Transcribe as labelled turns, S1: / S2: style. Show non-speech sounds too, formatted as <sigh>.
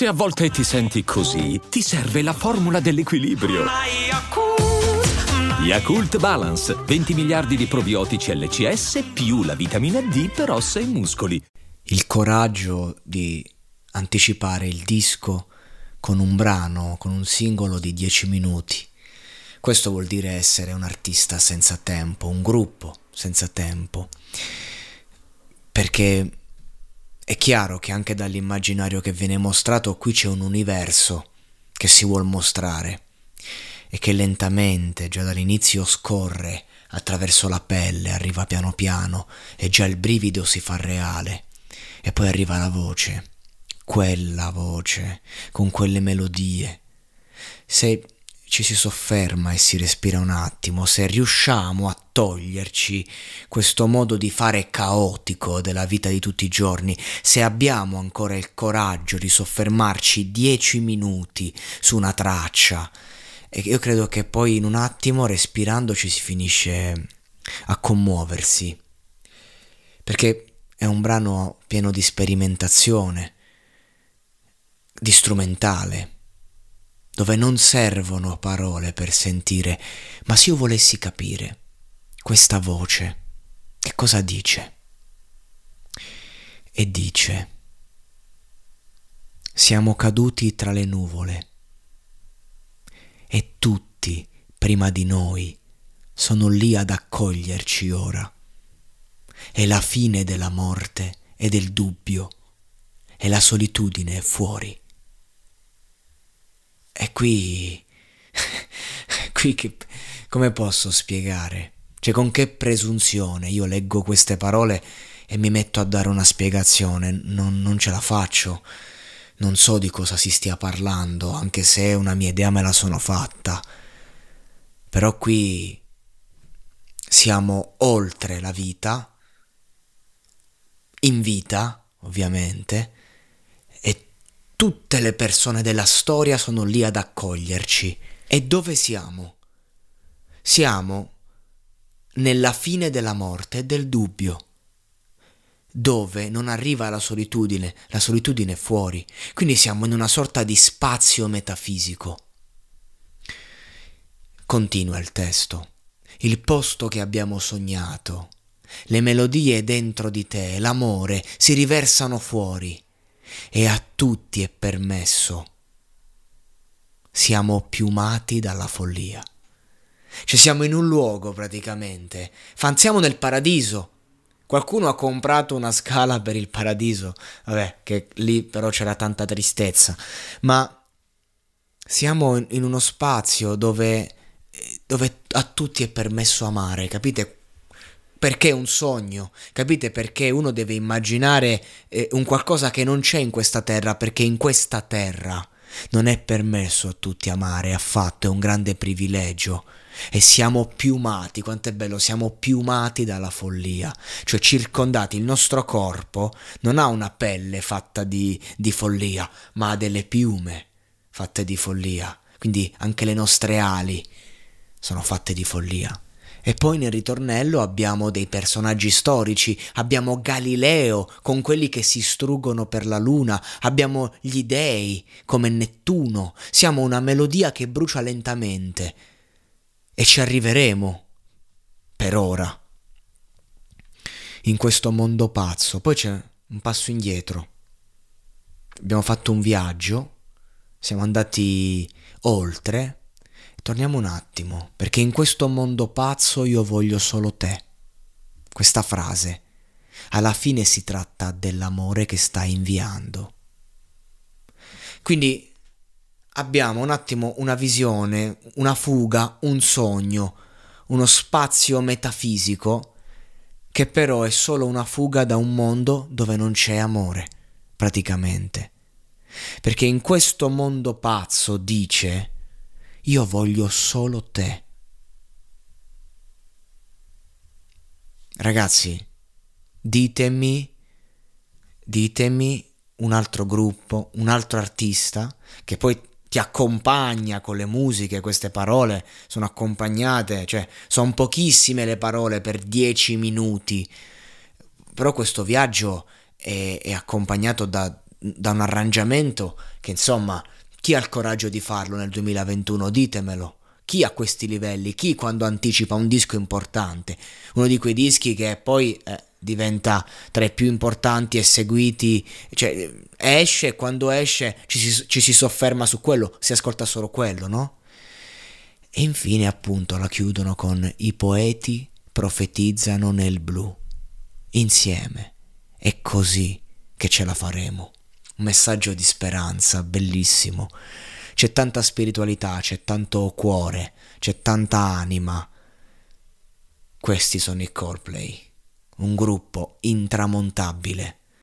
S1: Se a volte ti senti così, ti serve la formula dell'equilibrio. Yakult Balance, 20 miliardi di probiotici LCS più la vitamina D per ossa e muscoli.
S2: Il coraggio di anticipare il disco con un brano, con un singolo di 10 minuti. Questo vuol dire essere un artista senza tempo, un gruppo senza tempo. Perché è chiaro che anche dall'immaginario che viene mostrato qui c'è un universo che si vuol mostrare e che lentamente, già dall'inizio, scorre attraverso la pelle, arriva piano piano e già il brivido si fa reale. E poi arriva la voce, quella voce, con quelle melodie. Se ci si sofferma e si respira un attimo, se riusciamo a toglierci questo modo di fare caotico della vita di tutti i giorni, se abbiamo ancora il coraggio di soffermarci dieci minuti su una traccia, io credo che poi in un attimo, respirando, ci si finisce a commuoversi. Perché è un brano pieno di sperimentazione, di strumentale, dove non servono parole per sentire, ma se io volessi capire questa voce, che cosa dice? E dice, siamo caduti tra le nuvole e tutti prima di noi sono lì ad accoglierci ora. È la fine della morte e del dubbio e la solitudine è fuori. E qui... <laughs> qui che... come posso spiegare? Cioè con che presunzione io leggo queste parole e mi metto a dare una spiegazione? Non, non ce la faccio non so di cosa si stia parlando, anche se una mia idea me la sono fatta. Però qui siamo oltre la vita, in vita, ovviamente, tutte le persone della storia sono lì ad accoglierci. E dove siamo? Siamo nella fine della morte e del dubbio dove non arriva la solitudine, la solitudine è fuori, quindi siamo in una sorta di spazio metafisico. Continua il testo. Il posto che abbiamo sognato, le melodie dentro di te, l'amore si riversano fuori e a tutti è permesso. Siamo piumati dalla follia. Cioè siamo in un luogo praticamente, fanziamo nel paradiso, Qualcuno ha comprato una scala per il paradiso, vabbè, che lì però c'era tanta tristezza, ma siamo in uno spazio dove, dove a tutti è permesso amare, capite? Perché è un sogno, capite? Perché uno deve immaginare eh, un qualcosa che non c'è in questa terra, perché in questa terra non è permesso a tutti amare affatto, è un grande privilegio e siamo piumati, quanto è bello, siamo piumati dalla follia, cioè circondati, il nostro corpo non ha una pelle fatta di, di follia, ma ha delle piume fatte di follia, quindi anche le nostre ali sono fatte di follia. E poi nel ritornello abbiamo dei personaggi storici, abbiamo Galileo con quelli che si struggono per la luna, abbiamo gli dei come Nettuno, siamo una melodia che brucia lentamente. E ci arriveremo. Per ora. In questo mondo pazzo. Poi c'è un passo indietro. Abbiamo fatto un viaggio, siamo andati oltre. Torniamo un attimo, perché in questo mondo pazzo io voglio solo te. Questa frase. Alla fine si tratta dell'amore che stai inviando. Quindi abbiamo un attimo una visione, una fuga, un sogno, uno spazio metafisico che però è solo una fuga da un mondo dove non c'è amore, praticamente. Perché in questo mondo pazzo dice io voglio solo te. Ragazzi, ditemi, ditemi un altro gruppo, un altro artista che poi ti accompagna con le musiche, queste parole sono accompagnate, cioè sono pochissime le parole per dieci minuti, però questo viaggio è, è accompagnato da, da un arrangiamento che insomma chi ha il coraggio di farlo nel 2021? Ditemelo. Chi ha questi livelli? Chi quando anticipa un disco importante? Uno di quei dischi che poi eh, diventa tra i più importanti e seguiti, cioè esce e quando esce ci si, ci si sofferma su quello, si ascolta solo quello, no? E infine appunto la chiudono con i poeti profetizzano nel blu, insieme. È così che ce la faremo. Un messaggio di speranza, bellissimo. C'è tanta spiritualità, c'è tanto cuore, c'è tanta anima. Questi sono i Coldplay un gruppo intramontabile